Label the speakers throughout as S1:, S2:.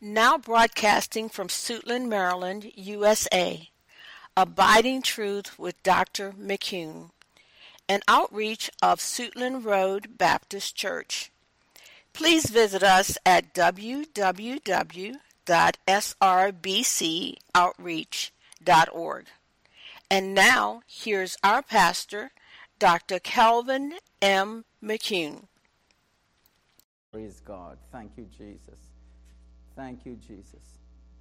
S1: Now broadcasting from Suitland, Maryland, USA. Abiding Truth with Dr. McCune, an outreach of Suitland Road Baptist Church. Please visit us at www.srbcoutreach.org. And now, here's our pastor, Dr. Calvin M. McCune.
S2: Praise God. Thank you, Jesus. Thank you, Jesus.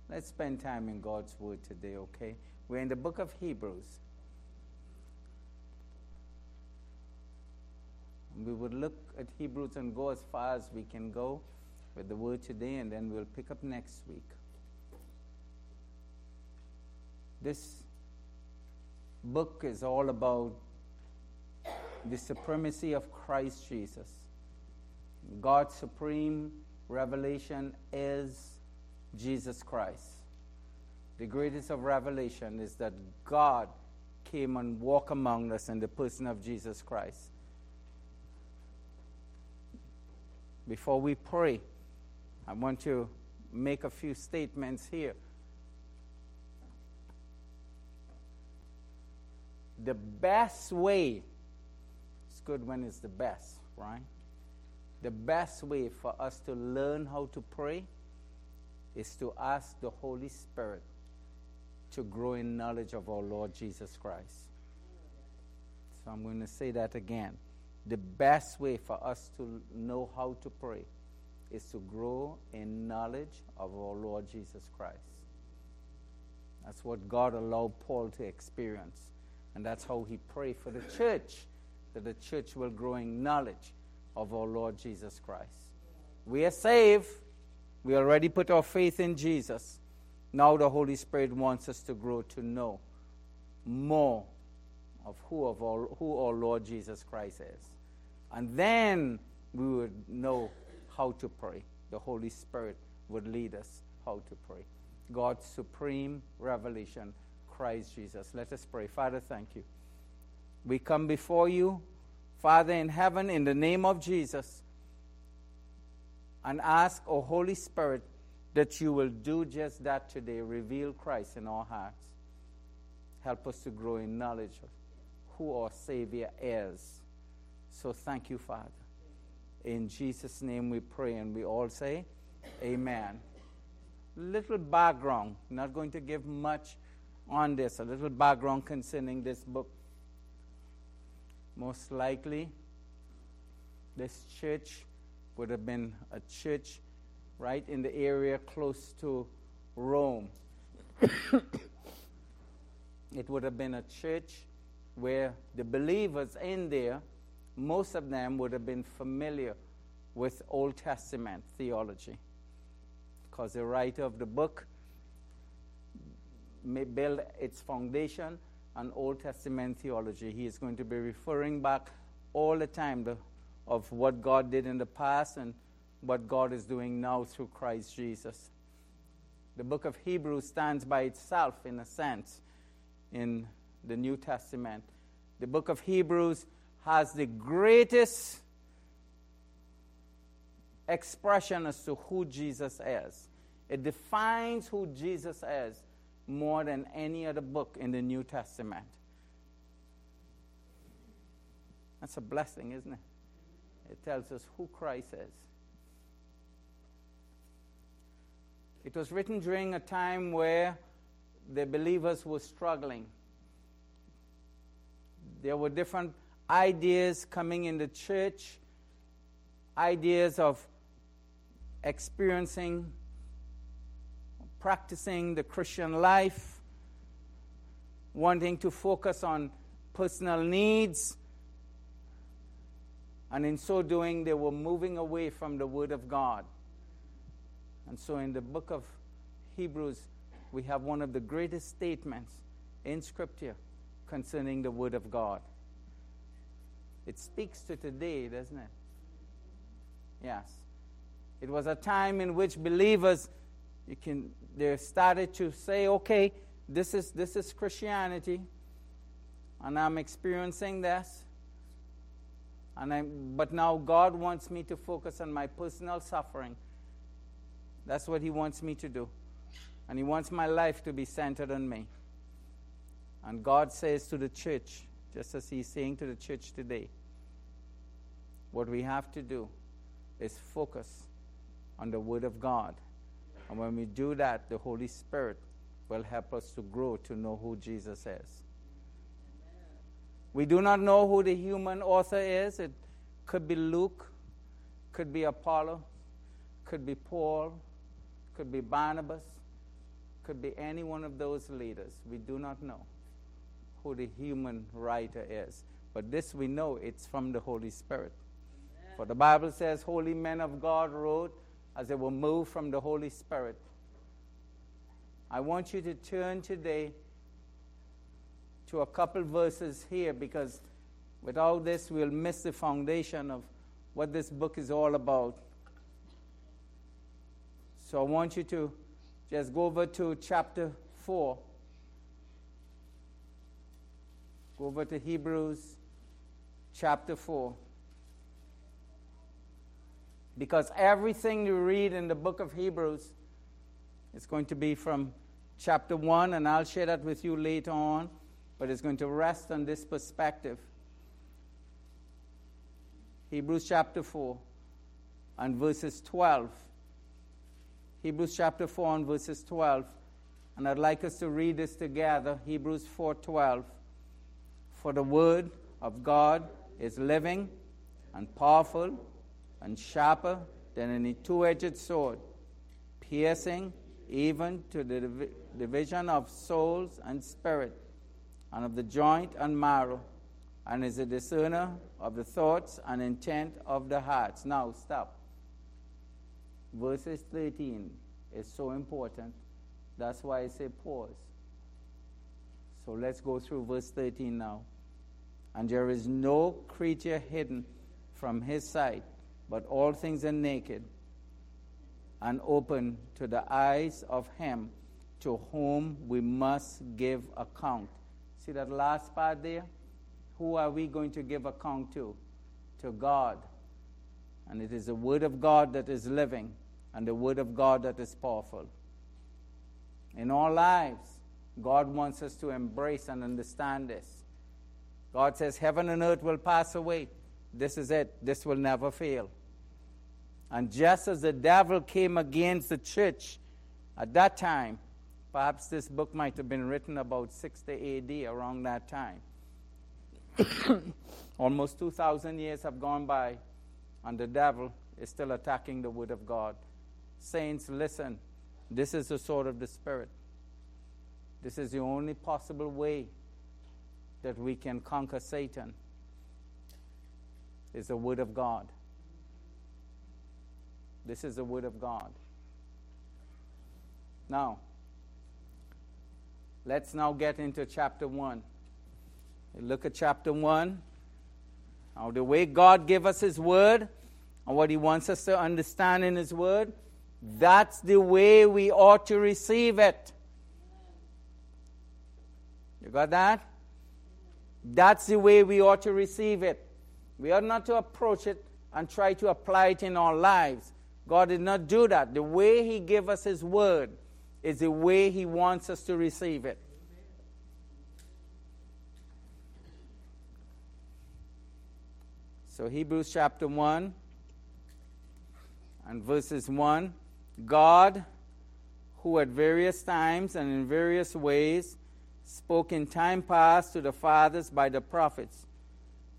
S2: Let's spend time in God's Word today, okay? We're in the book of Hebrews. We would look at Hebrews and go as far as we can go with the Word today, and then we'll pick up next week. This book is all about the supremacy of Christ Jesus. God's supreme revelation is Jesus Christ. The greatest of revelation is that God came and walked among us in the person of Jesus Christ. Before we pray, I want to make a few statements here. The best way, it's good when it's the best, right? The best way for us to learn how to pray is to ask the Holy Spirit to grow in knowledge of our Lord Jesus Christ. So I'm going to say that again. The best way for us to know how to pray is to grow in knowledge of our Lord Jesus Christ. That's what God allowed Paul to experience. And that's how he prayed for the church, that the church will grow in knowledge of our Lord Jesus Christ. We are saved. We already put our faith in Jesus. Now the Holy Spirit wants us to grow to know more of who, of our, who our Lord Jesus Christ is. And then we would know how to pray. The Holy Spirit would lead us how to pray. God's supreme revelation, Christ Jesus. Let us pray. Father, thank you. We come before you Father in heaven, in the name of Jesus, and ask, O Holy Spirit, that you will do just that today. Reveal Christ in our hearts. Help us to grow in knowledge of who our Savior is. So thank you, Father. In Jesus' name we pray, and we all say, Amen. Little background, not going to give much on this, a little background concerning this book most likely this church would have been a church right in the area close to Rome. it would have been a church where the believers in there, most of them would have been familiar with Old Testament theology. Because the writer of the book may build its foundation and Old Testament theology. He is going to be referring back all the time to, of what God did in the past and what God is doing now through Christ Jesus. The book of Hebrews stands by itself, in a sense, in the New Testament. The book of Hebrews has the greatest expression as to who Jesus is. It defines who Jesus is more than any other book in the New Testament. That's a blessing, isn't it? It tells us who Christ is. It was written during a time where the believers were struggling. There were different ideas coming in the church, ideas of experiencing practicing the Christian life, wanting to focus on personal needs. And in so doing, they were moving away from the Word of God. And so in the book of Hebrews, we have one of the greatest statements in Scripture concerning the Word of God. It speaks to today, doesn't it? Yes. It was a time in which believers you can they started to say, okay, this is this is Christianity, and I'm experiencing this. And I'm, but now God wants me to focus on my personal suffering. That's what He wants me to do. And He wants my life to be centered on me. And God says to the church, just as He's saying to the church today, what we have to do is focus on the Word of God. And when we do that, the Holy Spirit will help us to grow to know who Jesus is. We do not know who the human author is. It could be Luke, could be Apollo, could be Paul, could be Barnabas, could be any one of those leaders. We do not know who the human writer is. But this we know it's from the Holy Spirit. For the Bible says, Holy men of God wrote as they were moved from the Holy Spirit. I want you to turn today to a couple verses here because without this, we'll miss the foundation of what this book is all about. So I want you to just go over to chapter 4. Go over to Hebrews chapter 4. Because everything you read in the book of Hebrews is going to be from chapter 1, and I'll share that with you later on, but it's going to rest on this perspective. Hebrews chapter 4 and verses 12. Hebrews chapter 4 and verses 12. And I'd like us to read this together. Hebrews 4:12. For the word of God is living and powerful and sharper than any two-edged sword, piercing even to the div- division of souls and spirit, and of the joint and marrow, and is a discerner of the thoughts and intent of the hearts. Now, stop. Verses 13 is so important. That's why I say pause. So let's go through verse 13 now. And there is no creature hidden from his sight, but all things are naked and open to the eyes of him to whom we must give account. See that last part there? Who are we going to give account to? To God. And it is the Word of God that is living and the Word of God that is powerful. In our lives, God wants us to embrace and understand this. God says, Heaven and earth will pass away. This is it. This will never fail. And just as the devil came against the church at that time, perhaps this book might have been written about 60 AD, around that time. Almost 2,000 years have gone by, and the devil is still attacking the Word of God. Saints, listen. This is the sword of the Spirit. This is the only possible way that we can conquer Satan is the Word of God. This is the Word of God. Now, let's now get into chapter 1. Look at chapter 1. Now, the way God gave us His Word and what He wants us to understand in His Word, that's the way we ought to receive it. You got that? That's the way we ought to receive it. We ought not to approach it and try to apply it in our lives. God did not do that. The way He gave us His word is the way He wants us to receive it. So, Hebrews chapter 1 and verses 1 God, who at various times and in various ways spoke in time past to the fathers by the prophets,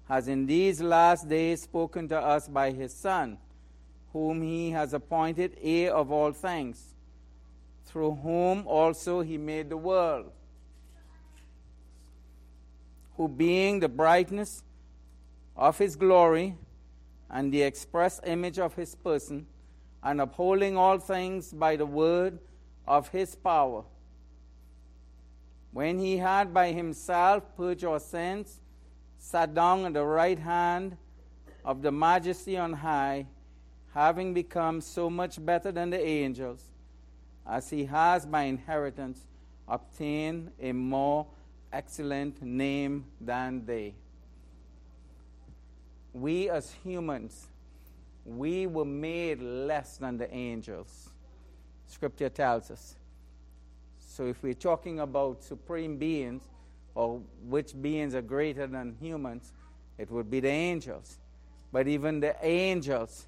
S2: has in these last days spoken to us by His Son whom he has appointed heir of all things, through whom also he made the world, who being the brightness of his glory and the express image of his person, and upholding all things by the word of his power, when he had by himself purged our sins, sat down at the right hand of the majesty on high having become so much better than the angels, as he has by inheritance obtained a more excellent name than they. We as humans, we were made less than the angels. Scripture tells us. So if we're talking about supreme beings, or which beings are greater than humans, it would be the angels. But even the angels,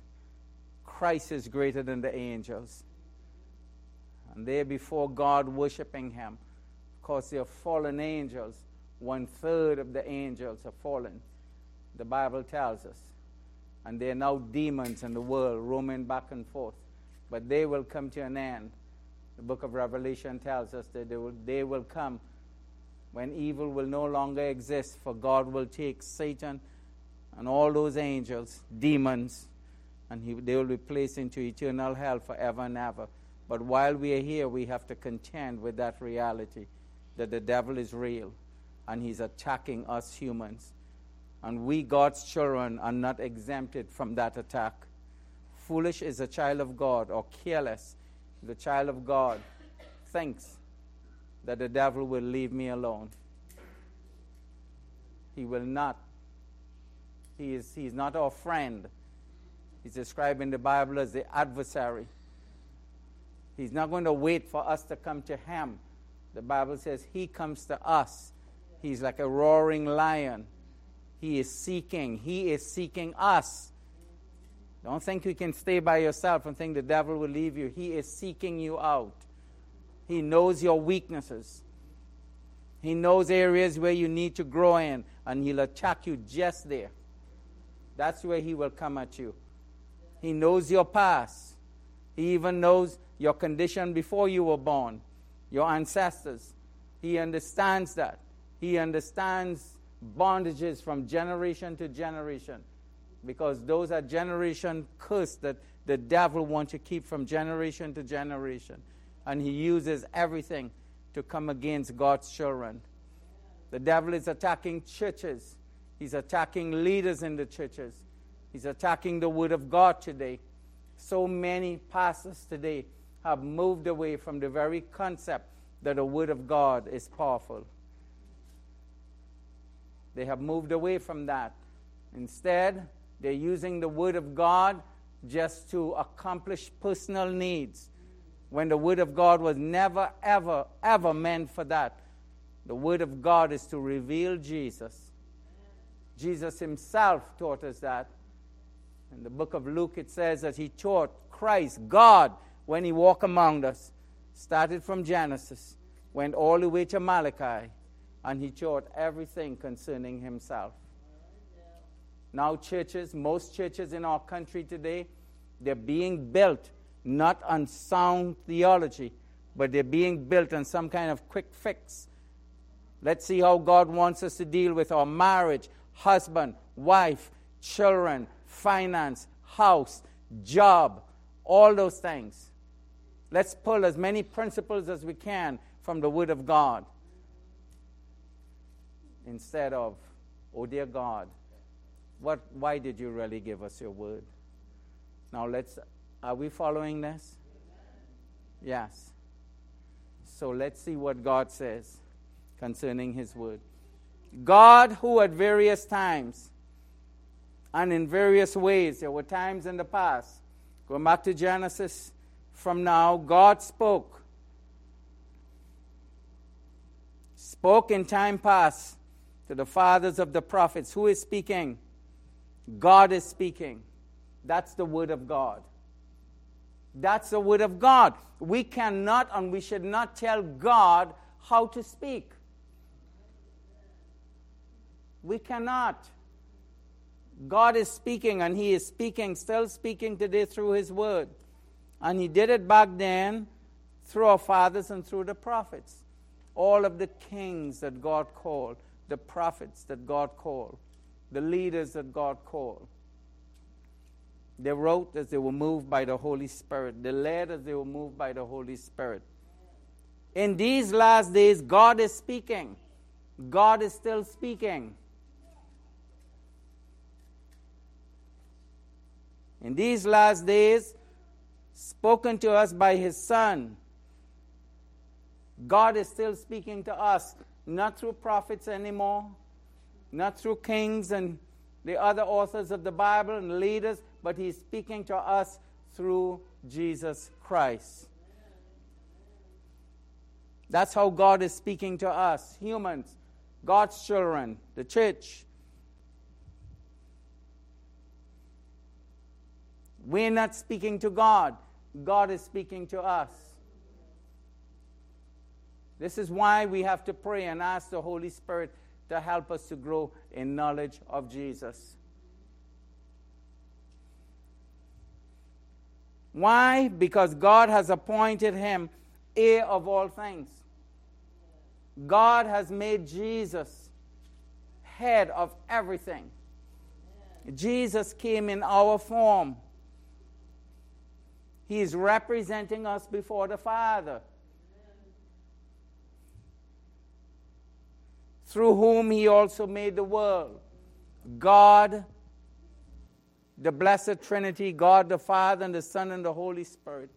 S2: Christ is greater than the angels. And they're before God worshiping Him. Of course, they're fallen angels. One third of the angels are fallen. The Bible tells us. And they're now demons in the world, roaming back and forth. But they will come to an end. The book of Revelation tells us that they will, they will come when evil will no longer exist, for God will take Satan and all those angels, demons, and he, they will be placed into eternal hell forever and ever. But while we are here, we have to contend with that reality that the devil is real and he's attacking us humans. And we, God's children, are not exempted from that attack. Foolish is a child of God, or careless, the child of God, thinks that the devil will leave me alone. He will not. He is, he is not our friend. He's described in the Bible as the adversary. He's not going to wait for us to come to him. The Bible says he comes to us. He's like a roaring lion. He is seeking. He is seeking us. Don't think you can stay by yourself and think the devil will leave you. He is seeking you out. He knows your weaknesses. He knows areas where you need to grow in, and He'll attack you just there. That's where He will come at you. He knows your past. He even knows your condition before you were born, your ancestors. He understands that. He understands bondages from generation to generation because those are generation curse that the devil wants to keep from generation to generation and he uses everything to come against God's children. The devil is attacking churches, he's attacking leaders in the churches, he's attacking the Word of God today. So many pastors today have moved away from the very concept that the Word of God is powerful. They have moved away from that. Instead, they're using the Word of God just to accomplish personal needs when the Word of God was never, ever, ever meant for that. The Word of God is to reveal Jesus. Jesus Himself taught us that. In the book of Luke, it says that He taught Christ, God, when He walked among us. Started from Genesis, went all the way to Malachi, and He taught everything concerning Himself. Now, churches, most churches in our country today, they're being built not on sound theology, but they're being built on some kind of quick fix. Let's see how God wants us to deal with our marriage, husband, wife, children, finance, house, job, all those things. Let's pull as many principles as we can from the Word of God instead of, oh dear God, what, why did you really give us your Word? Now let's are we following this? Yes. So let's see what God says concerning His Word. God, who at various times and in various ways, there were times in the past, going back to Genesis, from now, God spoke. Spoke in time past to the fathers of the prophets. Who is speaking? God is speaking. That's the Word of God. That's the word of God. We cannot and we should not tell God how to speak. We cannot. God is speaking, and He is speaking, still speaking today through His word. And He did it back then through our fathers and through the prophets. All of the kings that God called, the prophets that God called, the leaders that God called. They wrote as they were moved by the Holy Spirit. They led as they were moved by the Holy Spirit. In these last days, God is speaking. God is still speaking. In these last days, spoken to us by His Son. God is still speaking to us, not through prophets anymore, not through kings and the other authors of the Bible and leaders, but he's speaking to us through Jesus Christ. That's how God is speaking to us, humans, God's children, the church. We're not speaking to God, God is speaking to us. This is why we have to pray and ask the Holy Spirit to help us to grow in knowledge of Jesus. Why? Because God has appointed him heir of all things. God has made Jesus head of everything. Jesus came in our form. He is representing us before the Father. Through whom he also made the world. God, the blessed Trinity, God the Father, and the Son, and the Holy Spirit,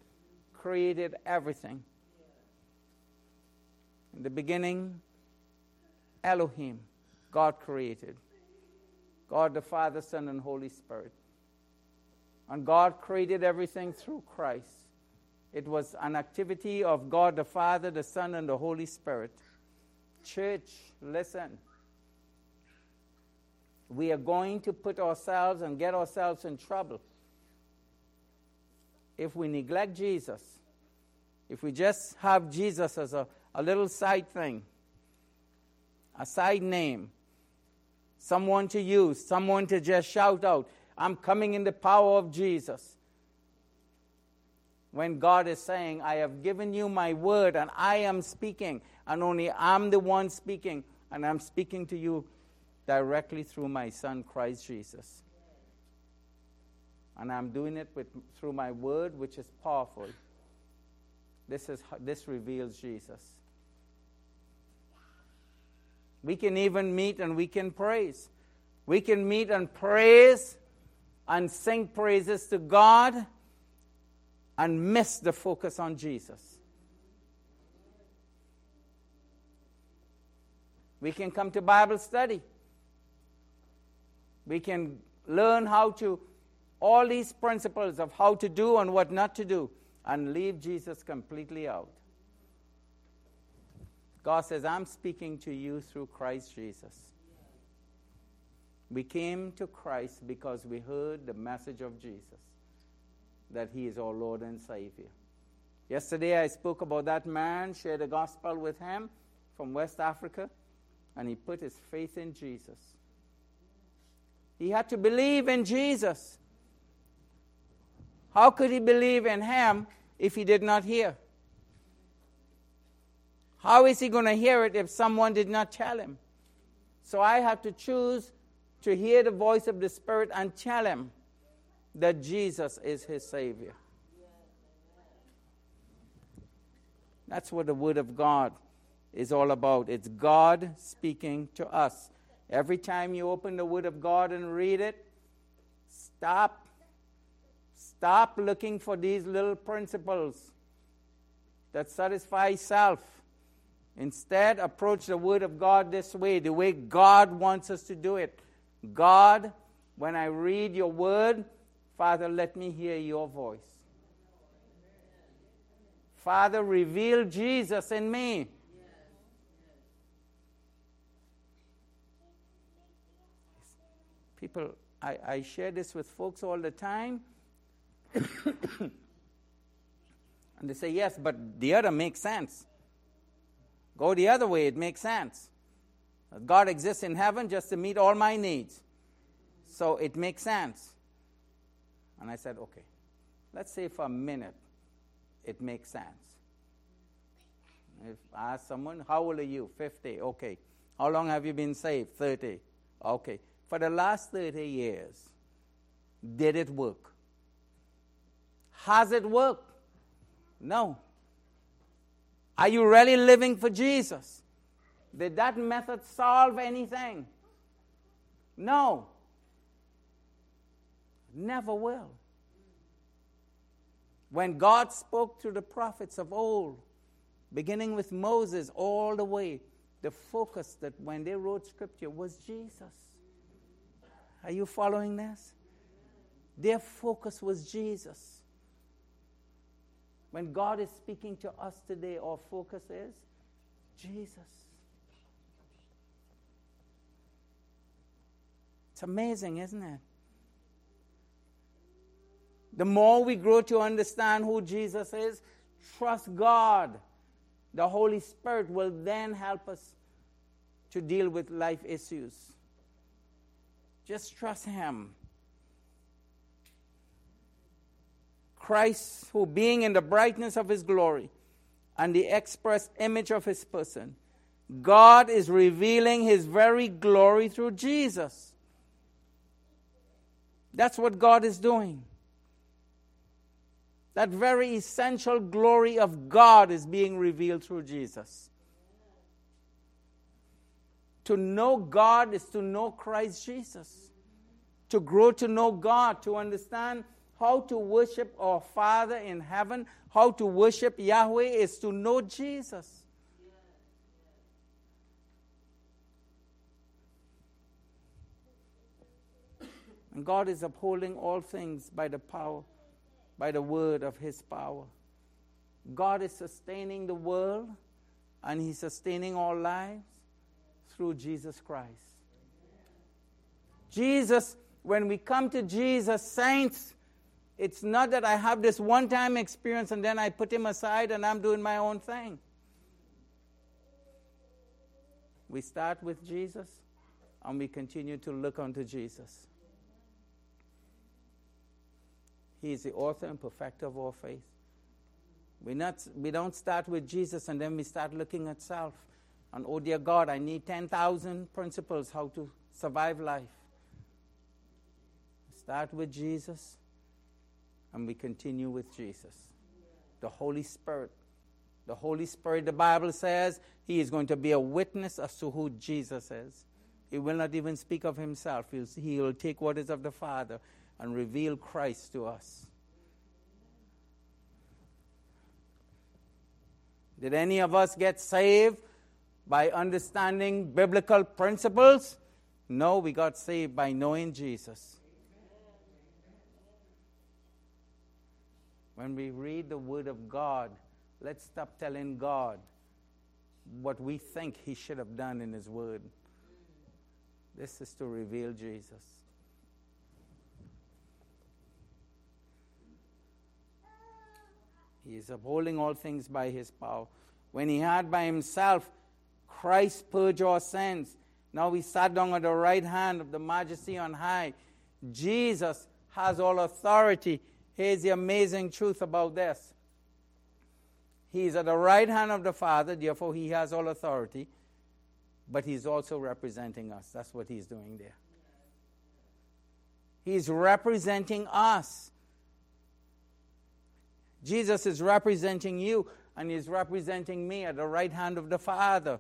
S2: created everything. In the beginning, Elohim, God created. God the Father, Son, and Holy Spirit. And God created everything through Christ. It was an activity of God the Father, the Son, and the Holy Spirit. Church, listen. We are going to put ourselves and get ourselves in trouble if we neglect Jesus. If we just have Jesus as a, a little side thing, a side name, someone to use, someone to just shout out. I'm coming in the power of Jesus. When God is saying, I have given you my word and I am speaking, and only I'm the one speaking, and I'm speaking to you directly through my Son, Christ Jesus. And I'm doing it with, through my word, which is powerful. This, is, this reveals Jesus. We can even meet and we can praise. We can meet and praise and sing praises to God and miss the focus on Jesus. We can come to Bible study. We can learn how to, all these principles of how to do and what not to do, and leave Jesus completely out. God says, I'm speaking to you through Christ Jesus. We came to Christ because we heard the message of Jesus that He is our Lord and Savior. Yesterday I spoke about that man, shared the gospel with him from West Africa, and he put his faith in Jesus. He had to believe in Jesus. How could he believe in him if he did not hear? How is he going to hear it if someone did not tell him? So I have to choose to hear the voice of the Spirit and tell him that Jesus is his Savior. That's what the Word of God is all about. It's God speaking to us. Every time you open the Word of God and read it, stop. Stop looking for these little principles that satisfy self. Instead, approach the Word of God this way, the way God wants us to do it. God, when I read your Word, Father, let me hear your voice. Father, reveal Jesus in me. People, I, I share this with folks all the time. and they say, yes, but the other makes sense. Go the other way, it makes sense. God exists in heaven just to meet all my needs. So it makes sense. And I said, okay, let's say for a minute it makes sense. If I ask someone, how old are you? 50. Okay. How long have you been saved? 30. Okay for the last 30 years, did it work? Has it worked? No. Are you really living for Jesus? Did that method solve anything? No. Never will. When God spoke to the prophets of old, beginning with Moses all the way, the focus that when they wrote scripture was Jesus. Are you following this? Their focus was Jesus. When God is speaking to us today, our focus is Jesus. It's amazing, isn't it? The more we grow to understand who Jesus is, trust God. The Holy Spirit will then help us to deal with life issues. Just trust Him. Christ, who being in the brightness of His glory and the express image of His person, God is revealing His very glory through Jesus. That's what God is doing. That very essential glory of God is being revealed through Jesus. To know God is to know Christ Jesus. To grow to know God, to understand how to worship our Father in heaven, how to worship Yahweh is to know Jesus. And God is upholding all things by the power by the word of his power. God is sustaining the world and he's sustaining our lives through Jesus Christ. Jesus, when we come to Jesus, saints, it's not that I have this one time experience and then I put him aside and I'm doing my own thing. We start with Jesus and we continue to look unto Jesus. He is the author and perfecter of our faith. We, not, we don't start with Jesus and then we start looking at self. And oh dear God, I need 10,000 principles how to survive life. Start with Jesus and we continue with Jesus. The Holy Spirit. The Holy Spirit, the Bible says, He is going to be a witness as to who Jesus is. He will not even speak of Himself, He'll, he will take what is of the Father and reveal Christ to us. Did any of us get saved by understanding biblical principles? No, we got saved by knowing Jesus. When we read the Word of God, let's stop telling God what we think He should have done in His Word. This is to reveal Jesus. He is upholding all things by his power. When he had by himself Christ purge our sins, now he sat down at the right hand of the majesty on high. Jesus has all authority. Here's the amazing truth about this. He is at the right hand of the Father, therefore he has all authority, but he's also representing us. That's what he's doing there. He's representing us. Jesus is representing you and he's representing me at the right hand of the Father.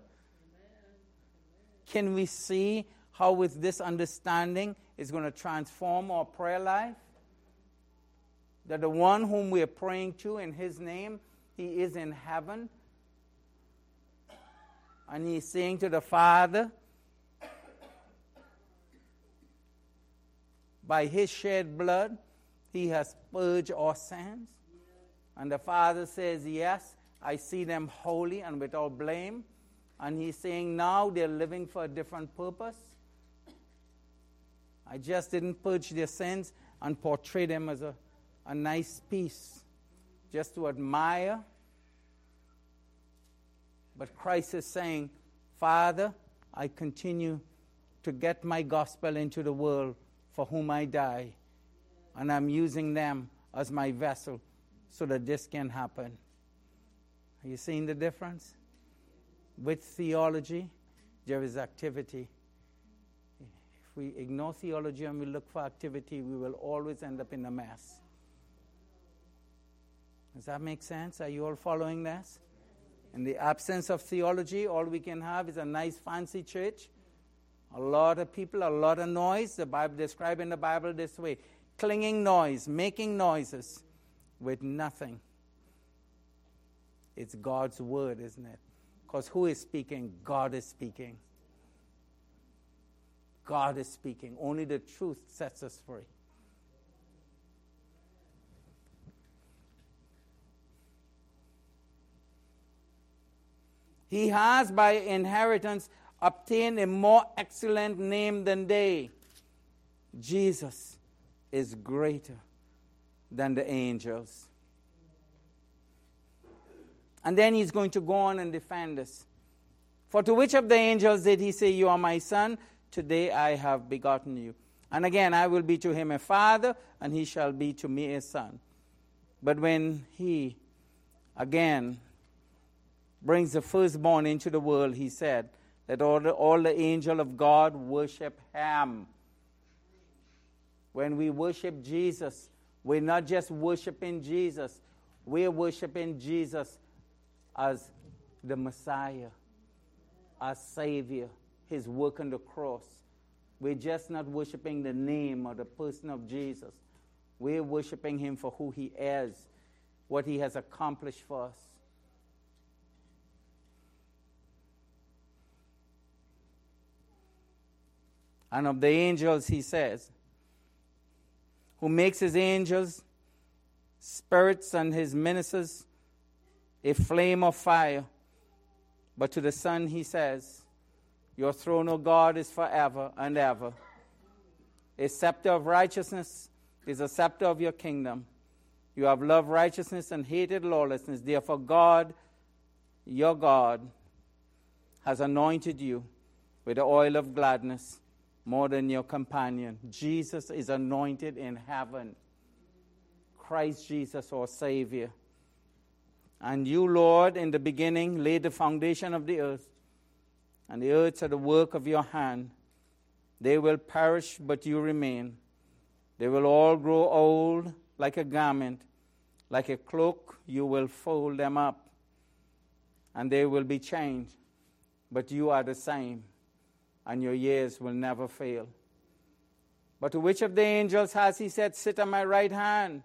S2: Can we see how, with this understanding, is going to transform our prayer life? That the one whom we are praying to in his name, he is in heaven. And he's saying to the Father, by his shed blood, he has purged our sins. And the father says, Yes, I see them holy and without blame. And he's saying now they're living for a different purpose. I just didn't purge their sins and portray them as a, a nice piece just to admire. But Christ is saying, Father, I continue to get my gospel into the world for whom I die. And I'm using them as my vessel so that this can happen. Are you seeing the difference? With theology, there is activity. If we ignore theology and we look for activity, we will always end up in a mess. Does that make sense? Are you all following this? In the absence of theology, all we can have is a nice fancy church, a lot of people, a lot of noise. The Bible described in the Bible this way: clinging noise, making noises with nothing. It's God's word, isn't it? Because who is speaking? God is speaking. God is speaking. Only the truth sets us free. He has by inheritance obtained a more excellent name than they. Jesus is greater than the angels. And then he's going to go on and defend us. For to which of the angels did he say, You are my son? Today I have begotten you. And again, I will be to him a father, and he shall be to me a son. But when he again brings the firstborn into the world, he said, Let all the, all the angel of God worship him. When we worship Jesus, we're not just worshiping Jesus, we're worshiping Jesus as the Messiah, as Savior, His work on the cross. We're just not worshiping the name or the person of Jesus. We're worshiping Him for who He is, what He has accomplished for us. And of the angels, He says, who makes His angels spirits and His ministers a flame of fire. But to the Son, He says, your throne, O God, is forever and ever. A scepter of righteousness is a scepter of your kingdom. You have loved righteousness and hated lawlessness. Therefore, God, your God, has anointed you with the oil of gladness more than your companion. Jesus is anointed in heaven. Christ Jesus, our Savior. And you, Lord, in the beginning laid the foundation of the earth and the earths are the work of your hand. They will perish, but you remain. They will all grow old like a garment. Like a cloak, you will fold them up, and they will be changed. But you are the same, and your years will never fail. But to which of the angels has he said, Sit on my right hand,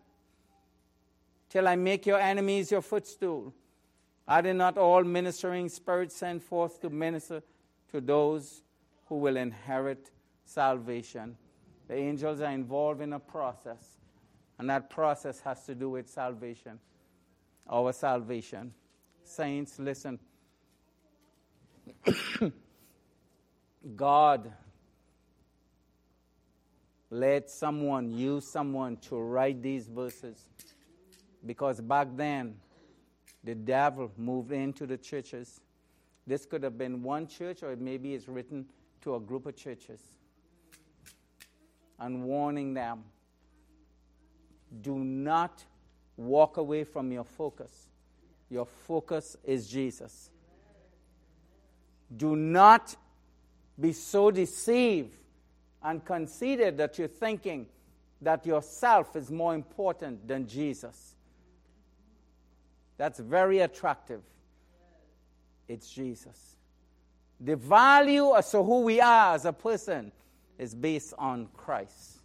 S2: till I make your enemies your footstool? Are they not all ministering spirits sent forth to minister to those who will inherit salvation. The angels are involved in a process, and that process has to do with salvation, our salvation. Saints, listen. God let someone use someone to write these verses because back then the devil moved into the churches this could have been one church, or maybe it's written to a group of churches and warning them do not walk away from your focus. Your focus is Jesus. Do not be so deceived and conceited that you're thinking that yourself is more important than Jesus. That's very attractive it's Jesus. The value as to who we are as a person is based on Christ,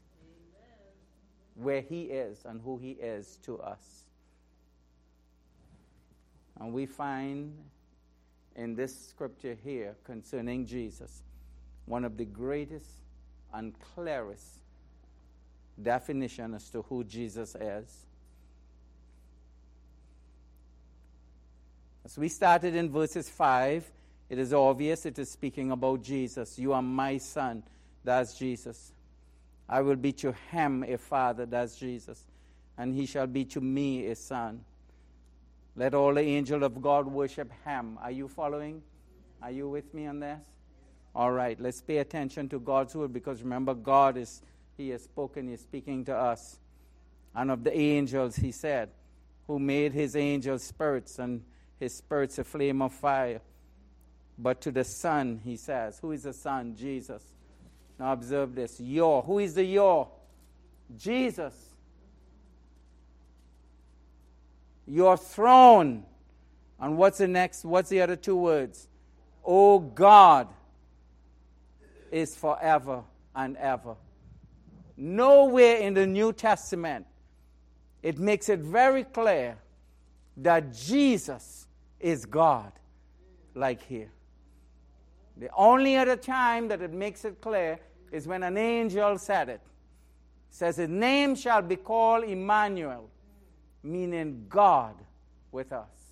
S2: where He is and who He is to us. And we find in this scripture here concerning Jesus one of the greatest and clearest definition as to who Jesus is. As we started in verses 5, it is obvious it is speaking about Jesus. You are my son, that's Jesus. I will be to him a father, that's Jesus. And he shall be to me a son. Let all the angels of God worship him. Are you following? Are you with me on this? All right, let's pay attention to God's word because remember, God is, He has spoken, He is speaking to us. And of the angels, He said, who made His angels spirits and his spirit's a flame of fire. But to the Son, he says, Who is the Son? Jesus. Now observe this. Your. Who is the your? Jesus. Your throne. And what's the next? What's the other two words? O God is forever and ever. Nowhere in the New Testament it makes it very clear that Jesus is God, like here. The only other time that it makes it clear is when an angel said it. it says, His name shall be called Emmanuel, meaning God with us.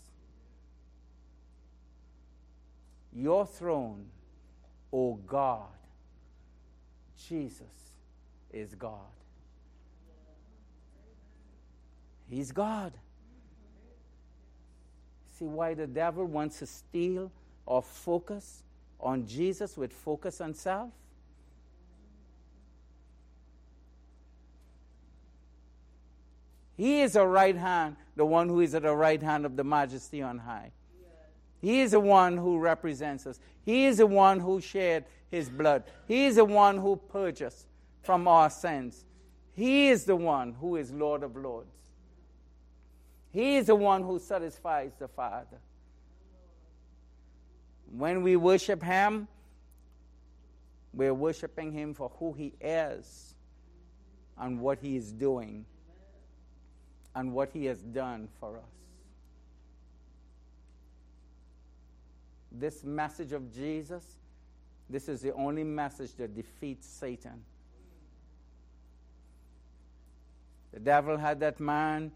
S2: your throne, O God. Jesus is God. He's God. See why the devil wants to steal our focus on Jesus with focus on self? He is a right hand, the one who is at the right hand of the majesty on high. He is the one who represents us. He is the one who shed his blood. He is the one who purged us from our sins. He is the one who is Lord of Lords. He is the one who satisfies the Father. When we worship Him, we're worshiping Him for who He is and what He is doing and what He has done for us. This message of Jesus, this is the only message that defeats Satan. The devil had that man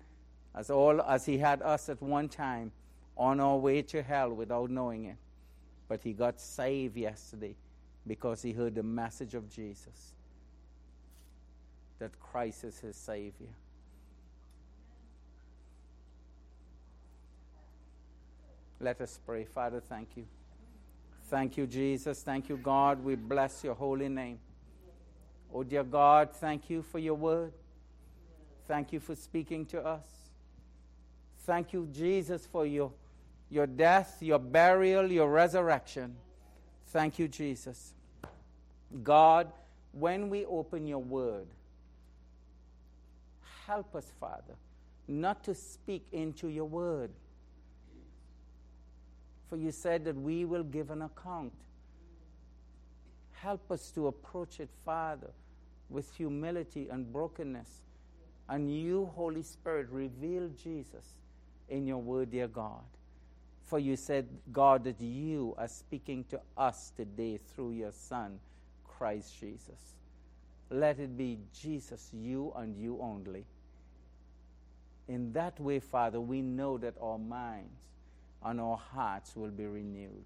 S2: as all as he had us at one time on our way to hell without knowing it. But he got saved yesterday because he heard the message of Jesus that Christ is his Savior. Let us pray. Father, thank you. Thank you, Jesus. Thank you, God. We bless your holy name. Oh, dear God, thank you for your word. Thank you for speaking to us. Thank you, Jesus, for your, your death, your burial, your resurrection. Thank you, Jesus. God, when we open your word, help us, Father, not to speak into your word for you said that we will give an account. Help us to approach it, Father, with humility and brokenness. And you, Holy Spirit, reveal Jesus in your word, dear God. For you said, God, that you are speaking to us today through your Son, Christ Jesus. Let it be Jesus, you and you only. In that way, Father, we know that our minds and our hearts will be renewed.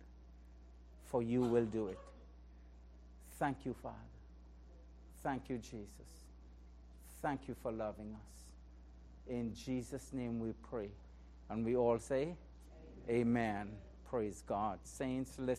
S2: For you will do it. Thank you, Father. Thank you, Jesus. Thank you for loving us. In Jesus' name we pray. And we all say, Amen. Amen. Praise God. Saints, listen.